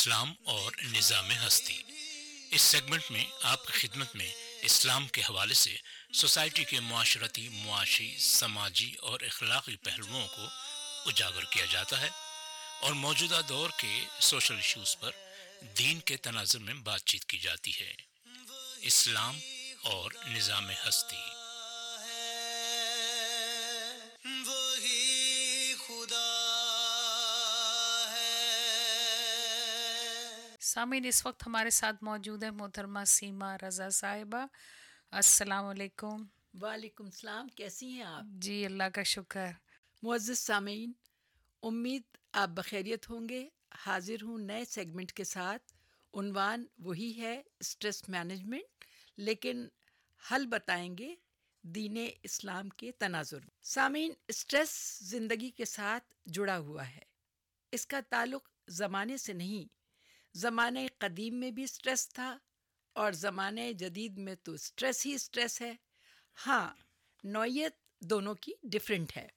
اسلام اور نظام ہستی۔ اس سیگمنٹ میں آپ کی خدمت میں اسلام کے حوالے سے سوسائٹی کے معاشرتی، معاشی، سماجی اور اخلاقی پہلوؤں کو اجاگر کیا جاتا ہے اور موجودہ دور کے سوشل ایشوز پر دین کے تناظر میں بات چیت کی جاتی ہے۔ اسلام اور نظام ہستی۔ سامعین اس وقت ہمارے ساتھ موجود ہے محترمہ سیما رضا صاحبہ۔ السلام علیکم۔ وعلیکم السلام کیسی ہیں آپ؟ جی اللہ کا شکر۔ معزز سامعین امید آپ بخیریت ہوں گے۔ حاضر ہوں نئے سیگمنٹ کے ساتھ۔ عنوان وہی ہے اسٹریس مینجمنٹ لیکن حل بتائیں گے دین اسلام کے تناظر۔ سامعین اسٹریس زندگی کے ساتھ جڑا ہوا ہے۔ اس کا تعلق زمانے سے نہیں زمانے قدیم میں بھی اسٹریس تھا اور زمانے جدید میں تو اسٹریس ہی اسٹریس ہے۔ ہاں نوعیت دونوں کی ڈفرینٹ ہے۔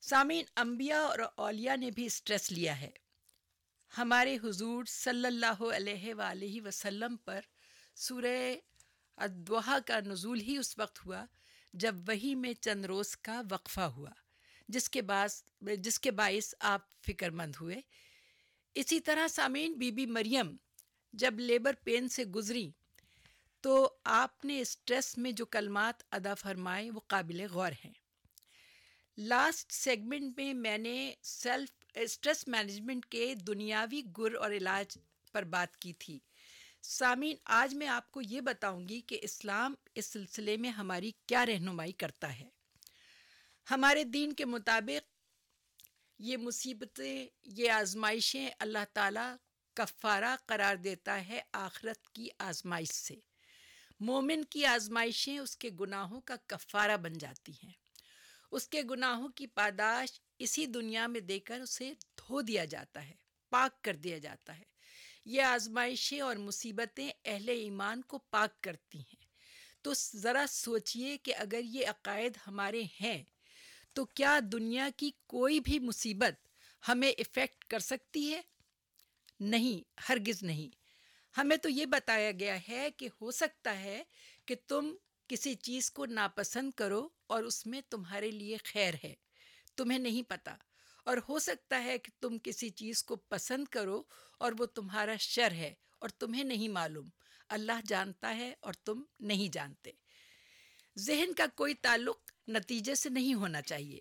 سامعین، انبیاء اور اولیاء نے بھی اسٹریس لیا ہے۔ ہمارے حضور صلی اللہ علیہ وآلہ وسلم پر سورہ ادوحا کا نزول ہی اس وقت ہوا جب وہی میں چند روز کا وقفہ ہوا، جس کے باعث جس کے باعث آپ فکر مند ہوئے اسی طرح سامعین، بی بی مریم جب لیبر پین سے گزری تو آپ نے اسٹریس میں جو کلمات ادا فرمائے وہ قابل غور ہیں۔ لاسٹ سیگمنٹ میں میں نے سیلف اسٹریس مینجمنٹ کے دنیاوی گر اور علاج پر بات کی تھی۔ سامعین، آج میں آپ کو یہ بتاؤں گی کہ اسلام اس سلسلے میں ہماری کیا رہنمائی کرتا ہے۔ ہمارے دین کے مطابق یہ مصیبتیں، یہ آزمائشیں اللہ تعالیٰ کفارہ قرار دیتا ہے آخرت کی آزمائش سے۔ مومن کی آزمائشیں اس کے گناہوں کا کفارہ بن جاتی ہیں۔ اس کے گناہوں کی پاداش اسی دنیا میں دے کر اسے دھو دیا جاتا ہے، پاک کر دیا جاتا ہے۔ یہ آزمائشیں اور مصیبتیں اہل ایمان کو پاک کرتی ہیں۔ تو ذرا سوچئے کہ اگر یہ عقائد ہمارے ہیں تو کیا دنیا کی کوئی بھی مصیبت ہمیں افیکٹ کر سکتی ہے؟ نہیں، ہرگز نہیں۔ ہمیں تو یہ بتایا گیا ہے کہ ہو سکتا ہے کہ تم کسی چیز کو ناپسند کرو اور اس میں تمہارے لیے خیر ہے، تمہیں نہیں پتہ اور ہو سکتا ہے کہ تم کسی چیز کو پسند کرو اور وہ تمہارا شر ہے اور تمہیں نہیں معلوم۔ اللہ جانتا ہے اور تم نہیں جانتے۔ ذہن کا کوئی تعلق نتیجے سے نہیں ہونا چاہیے۔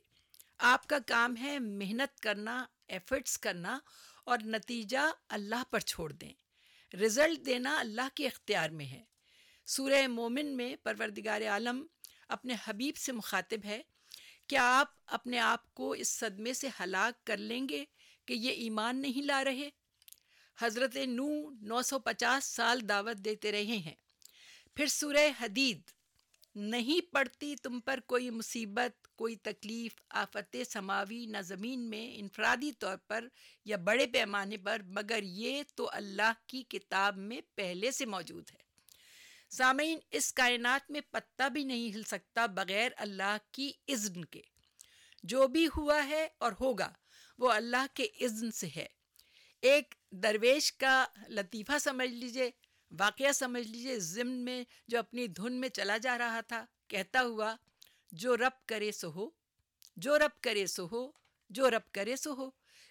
آپ کا کام ہے محنت کرنا ایفرٹس کرنا اور نتیجہ اللہ پر چھوڑ دیں۔ رزلٹ دینا اللہ کے اختیار میں ہے۔ سورہ مومن میں پروردگار عالم اپنے حبیب سے مخاطب ہے، کیا آپ اپنے آپ کو اس صدمے سے ہلاک کر لیں گے کہ یہ ایمان نہیں لا رہے؟ حضرت نو نو سو پچاس سال دعوت دیتے رہے ہیں۔ پھر سورہ حدید نہیں پڑتی تم پر کوئی مصیبت، کوئی تکلیف، آفت سماوی نہ زمین میں انفرادی طور پر یا بڑے پیمانے پر، مگر یہ تو اللہ کی کتاب میں پہلے سے موجود ہے۔ سامعین، اس کائنات میں پتہ بھی نہیں ہل سکتا بغیر اللہ کی اذن کے۔ جو بھی ہوا ہے اور ہوگا، وہ اللہ کے اذن سے ہے۔ ایک درویش کا لطیفہ سمجھ لیجیے۔ واقعہ سمجھ لیجیے ضمن میں جو اپنی دھن میں چلا جا رہا تھا، کہتا ہوا، جو رب کرے سو ہو، جو رب کرے سو ہو، جو رب کرے سو ہو۔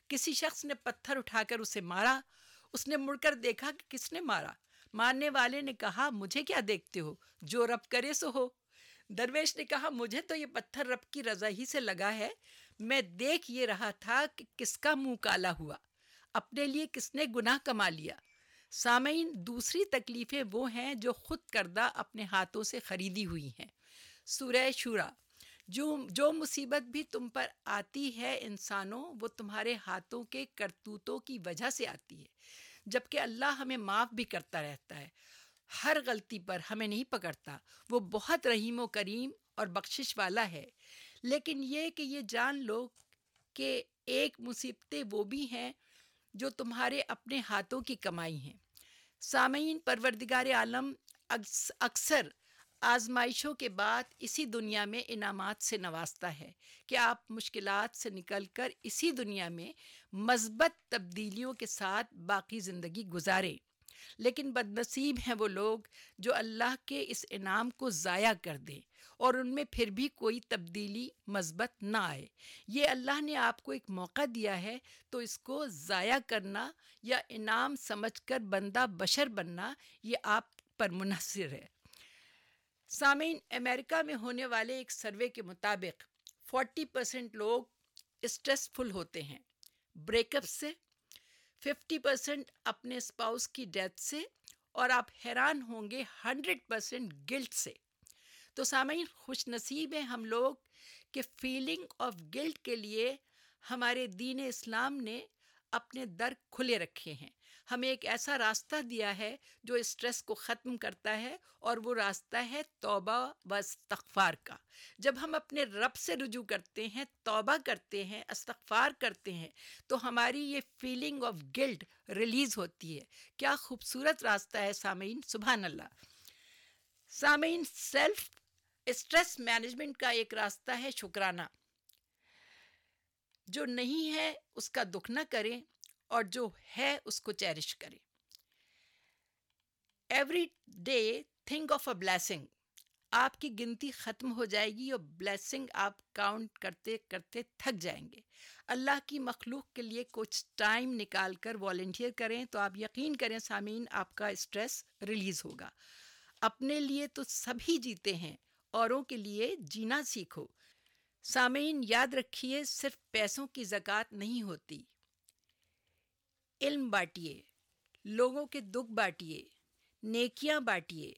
کسی شخص نے پتھر اٹھا کر اسے مارا، اس نے مڑ کر دیکھا کہ کس نے مارا۔ مارنے والے نے کہا، مجھے کیا دیکھتے ہو؟ جو رب کرے سو ہو۔ درویش نے کہا، مجھے تو یہ پتھر رب کی رضا ہی سے لگا ہے۔ میں دیکھ یہ رہا تھا کہ کس کا منہ کالا ہوا۔ اپنے لیے کس نے گناہ کما لیا؟ سامعین، دوسری تکلیفیں وہ ہیں جو خود کردہ اپنے ہاتھوں سے خریدی ہوئی ہیں۔ سورہ شورا، جو جو مصیبت بھی تم پر آتی ہے انسانوں، وہ تمہارے ہاتھوں کے کرتوتوں کی وجہ سے آتی ہے جبکہ اللہ ہمیں معاف بھی کرتا رہتا ہے۔ ہر غلطی پر ہمیں نہیں پکڑتا، وہ بہت رحیم و کریم اور بخشش والا ہے۔ لیکن یہ کہ یہ جان لو کہ ایک مصیبتیں وہ بھی ہیں جو تمہارے اپنے ہاتھوں کی کمائی ہیں۔ سامعین، پروردگار عالم اکثر آزمائشوں کے بعد اسی دنیا میں انعامات سے نوازتا ہے کہ آپ مشکلات سے نکل کر اسی دنیا میں مثبت تبدیلیوں کے ساتھ باقی زندگی گزاریں۔ لیکن بد نصیب ہیں وہ لوگ جو اللہ کے اس انعام کو ضائع کر دیں اور ان میں پھر بھی کوئی تبدیلی مثبت نہ آئے۔ یہ اللہ نے آپ کو ایک موقع دیا ہے تو اس کو ضائع کرنا یا انعام سمجھ کر بندہ بشر بننا یہ آپ پر منحصر ہے۔ سامعین، امریکہ میں ہونے والے ایک سروے کے مطابق، فورٹی پرسینٹ لوگ اسٹریسفل ہوتے ہیں۔ بریک اپ سے ففٹی پرسینٹ اپنے اسپاؤس کی ڈیتھ سے اور آپ حیران ہوں گے ہنڈریڈ پرسینٹ گلٹ سے۔ تو سامعین، خوش نصیب ہیں ہم لوگ کہ فیلنگ آف گلٹ کے لیے ہمارے دین اسلام نے اپنے در کھلے رکھے ہیں۔ ہمیں ایک ایسا راستہ دیا ہے جو اسٹریس کو ختم کرتا ہے اور وہ راستہ ہے توبہ و استغفار کا۔ جب ہم اپنے رب سے رجوع کرتے ہیں، توبہ کرتے ہیں، استغفار کرتے ہیں، تو ہماری یہ فیلنگ آف گلٹ ریلیز ہوتی ہے۔ کیا خوبصورت راستہ ہے سامعین، سبحان اللہ۔ سامعین سیلف اسٹریس مینجمنٹ کا ایک راستہ ہے شکرانہ۔ جو نہیں ہے، اس کا دکھ نہ کریں۔ اور جو ہے اس کو چیرش کریں every day think of a blessing آپ کی گنتی ختم ہو جائے گی اور بلیسنگ آپ کاؤنٹ کرتے کرتے تھک جائیں گے۔ اللہ کی مخلوق کے لیے کچھ ٹائم نکال کر والنٹیئر کریں تو آپ یقین کریں سامعین آپ کا اسٹریس ریلیز ہوگا۔ اپنے لیے تو سبھی جیتے ہیں، اوروں کے لیے جینا سیکھو۔ سامعین یاد رکھیے صرف پیسوں کی زکوٰۃ نہیں ہوتی۔ علم بانٹیے، لوگوں کے دکھ بانٹیے، نیکیاں بانٹیے۔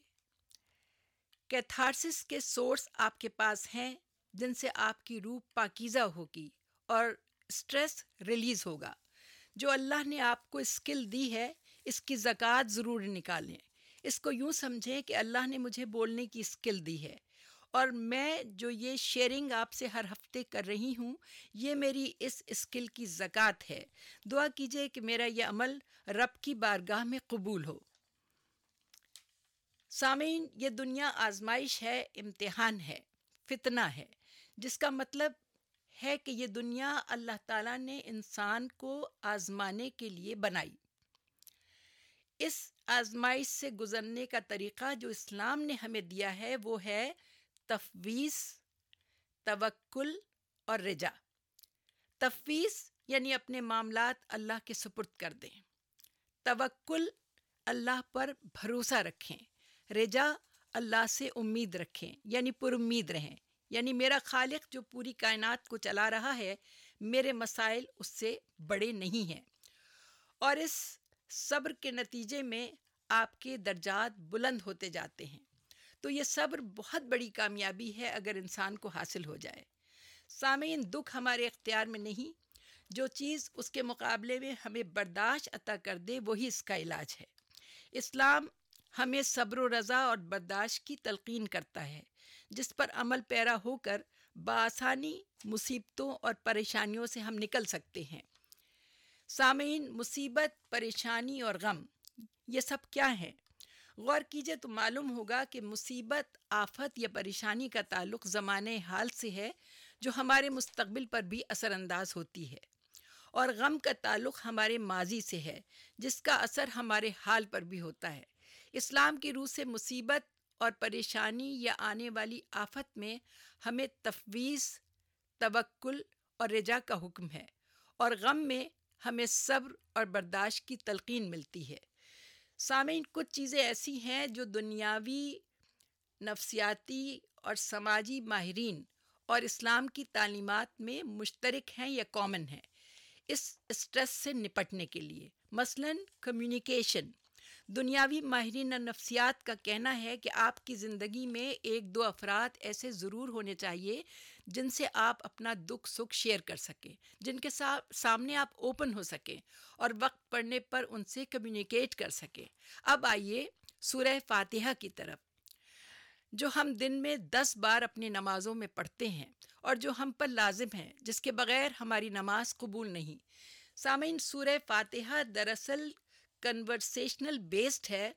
کیتھارسس کے سورس آپ کے پاس ہیں، جن سے آپ کی روح پاکیزہ ہوگی اور اسٹریس ریلیز ہوگا۔ جو اللہ نے آپ کو اسکل دی ہے، اس کی زکوٰۃ ضرور نکالیں۔ اس کو یوں سمجھیں کہ اللہ نے مجھے بولنے کی اسکل دی ہے۔ اور میں جو یہ شیئرنگ آپ سے ہر ہفتے کر رہی ہوں، یہ میری اس اسکل کی زکوٰۃ ہے۔ دعا کیجیے کہ میرا یہ عمل رب کی بارگاہ میں قبول ہو۔ سامعین، یہ دنیا آزمائش ہے، امتحان ہے، فتنہ ہے، جس کا مطلب ہے کہ یہ دنیا اللہ تعالیٰ نے انسان کو آزمانے کے لیے بنائی۔ اس آزمائش سے گزرنے کا طریقہ جو اسلام نے ہمیں دیا ہے، وہ ہے تفویض، توکل اور رجا۔ تفویض یعنی اپنے معاملات اللہ کے سپرد کر دیں۔ توکل، اللہ پر بھروسہ رکھیں۔ رجا، اللہ سے امید رکھیں۔ یعنی پر امید رہیں۔ یعنی میرا خالق جو پوری کائنات کو چلا رہا ہے، میرے مسائل اس سے بڑے نہیں ہیں۔ اور اس صبر کے نتیجے میں آپ کے درجات بلند ہوتے جاتے ہیں۔ تو یہ صبر بہت بڑی کامیابی ہے اگر انسان کو حاصل ہو جائے۔ سامعین، دکھ ہمارے اختیار میں نہیں، جو چیز اس کے مقابلے میں ہمیں برداشت عطا کر دے، وہی اس کا علاج ہے۔ اسلام ہمیں صبر و رضا اور برداشت کی تلقین کرتا ہے، جس پر عمل پیرا ہو کر بآسانی، مصیبتوں اور پریشانیوں سے ہم نکل سکتے ہیں۔ سامعین، مصیبت، پریشانی اور غم، یہ سب کیا ہیں؟ غور کیجیے تو معلوم ہوگا کہ مصیبت، آفت یا پریشانی کا تعلق زمانے حال سے ہے، جو ہمارے مستقبل پر بھی اثر انداز ہوتی ہے۔ اور غم کا تعلق ہمارے ماضی سے ہے، جس کا اثر ہمارے حال پر بھی ہوتا ہے۔ اسلام کی روح سے مصیبت اور پریشانی یا آنے والی آفت میں ہمیں تفویض، توکل اور رجا کا حکم ہے۔ اور غم میں ہمیں صبر اور برداشت کی تلقین ملتی ہے۔ سامعین، کچھ چیزیں ایسی ہیں جو دنیاوی، نفسیاتی اور سماجی ماہرین اور اسلام کی تعلیمات میں مشترک ہیں یا کامن ہیں اس اسٹریس سے نپٹنے کے لیے۔ مثلا کمیونیکیشن دنیاوی ماہرین نفسیات کا کہنا ہے کہ آپ کی زندگی میں ایک دو افراد ایسے ضرور ہونے چاہیے جن سے آپ اپنا دکھ سکھ شیئر کر سکیں، جن کے سامنے آپ اوپن ہو سکیں اور وقت پڑنے پر ان سے کمیونیکیٹ کر سکیں۔ اب آئیے سورہ فاتحہ کی طرف، جو ہم دن میں دس بار اپنی نمازوں میں پڑھتے ہیں اور جو ہم پر لازم ہے جس کے بغیر ہماری نماز قبول نہیں۔ سامعین، سورہ فاتحہ دراصل کنورسیشنل بیسڈ ہے۔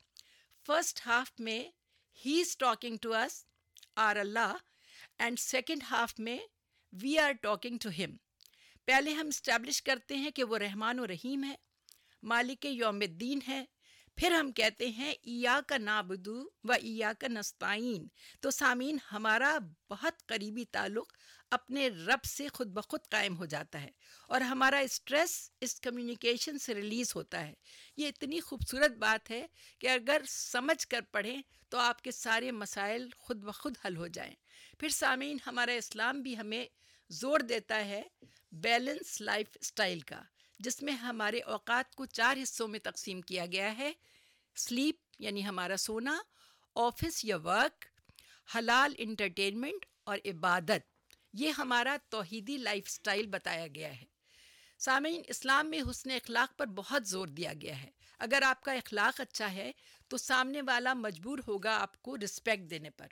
فرسٹ ہاف میں ہی is talking to us our Allah and second half میں وی آر ٹاکنگ ٹو ہم پہلے ہم اسٹیبلش کرتے ہیں کہ وہ رحمان و رحیم ہے، مالک یوم الدین ہے، پھر ہم کہتے ہیں ایا کا نابدو و ایا کا نستعین. تو سامعین، ہمارا بہت قریبی تعلق اپنے رب سے خود بخود قائم ہو جاتا ہے اور ہمارا اسٹریس اس کمیونیکیشن سے ریلیز ہوتا ہے۔ یہ اتنی خوبصورت بات ہے کہ اگر سمجھ کر پڑھیں تو آپ کے سارے مسائل خود بخود حل ہو جائیں۔ پھر سامعین، ہمارا اسلام بھی ہمیں زور دیتا ہے بیلنس لائف اسٹائل کا، جس میں ہمارے اوقات کو چار حصوں میں تقسیم کیا گیا ہے۔ سلیپ یعنی ہمارا سونا آفس یا ورک حلال انٹرٹینمنٹ اور عبادت۔ یہ ہمارا توحیدی لائف سٹائل بتایا گیا ہے۔ سامعین، اسلام میں حسن اخلاق پر بہت زور دیا گیا ہے۔ اگر آپ کا اخلاق اچھا ہے، تو سامنے والا مجبور ہوگا آپ کو رسپیکٹ دینے پر۔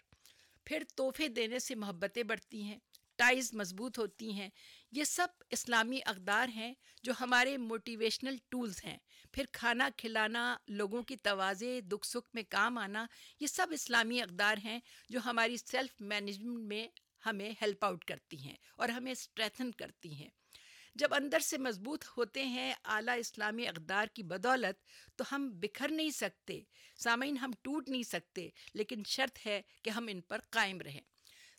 پھر تحفے دینے سے محبتیں بڑھتی ہیں ٹائز مضبوط ہوتی ہیں۔ یہ سب اسلامی اقدار ہیں جو ہمارے موٹیویشنل ٹولز ہیں۔ پھر کھانا کھلانا، لوگوں کی توازے، دکھ سکھ میں کام آنا، یہ سب اسلامی اقدار ہیں جو ہماری سیلف مینجمنٹ میں ہمیں ہیلپ آؤٹ کرتی ہیں اور ہمیں اسٹریتھن کرتی ہیں۔ جب اندر سے مضبوط ہوتے ہیں اعلیٰ اسلامی اقدار کی بدولت، تو ہم بکھر نہیں سکتے، سامعین ہم ٹوٹ نہیں سکتے، لیکن شرط ہے کہ ہم ان پر قائم رہیں۔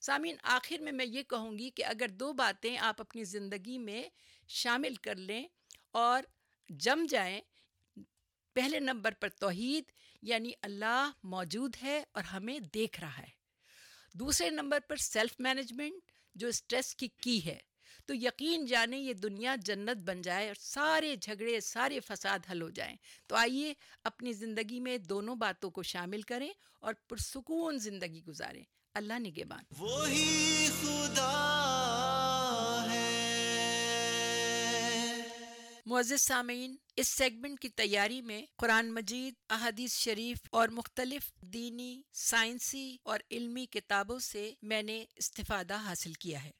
سامعین، آخر میں میں یہ کہوں گی کہ اگر دو باتیں آپ اپنی زندگی میں شامل کر لیں اور جم جائیں، پہلے نمبر پر توحید یعنی اللہ موجود ہے اور ہمیں دیکھ رہا ہے۔ دوسرے نمبر پر سیلف مینجمنٹ جو اسٹریس کی کی ہے۔ تو یقین جانے یہ دنیا جنت بن جائے اور سارے جھگڑے، سارے فساد حل ہو جائیں۔ تو آئیے اپنی زندگی میں دونوں باتوں کو شامل کریں اور پرسکون زندگی گزاریں۔ اللہ نگہبان۔ وہی خدا۔ معزز سامعین، اس سیگمنٹ کی تیاری میں قرآن مجید، احادیث شریف اور مختلف دینی، سائنسی اور علمی کتابوں سے میں نے استفادہ حاصل کیا ہے۔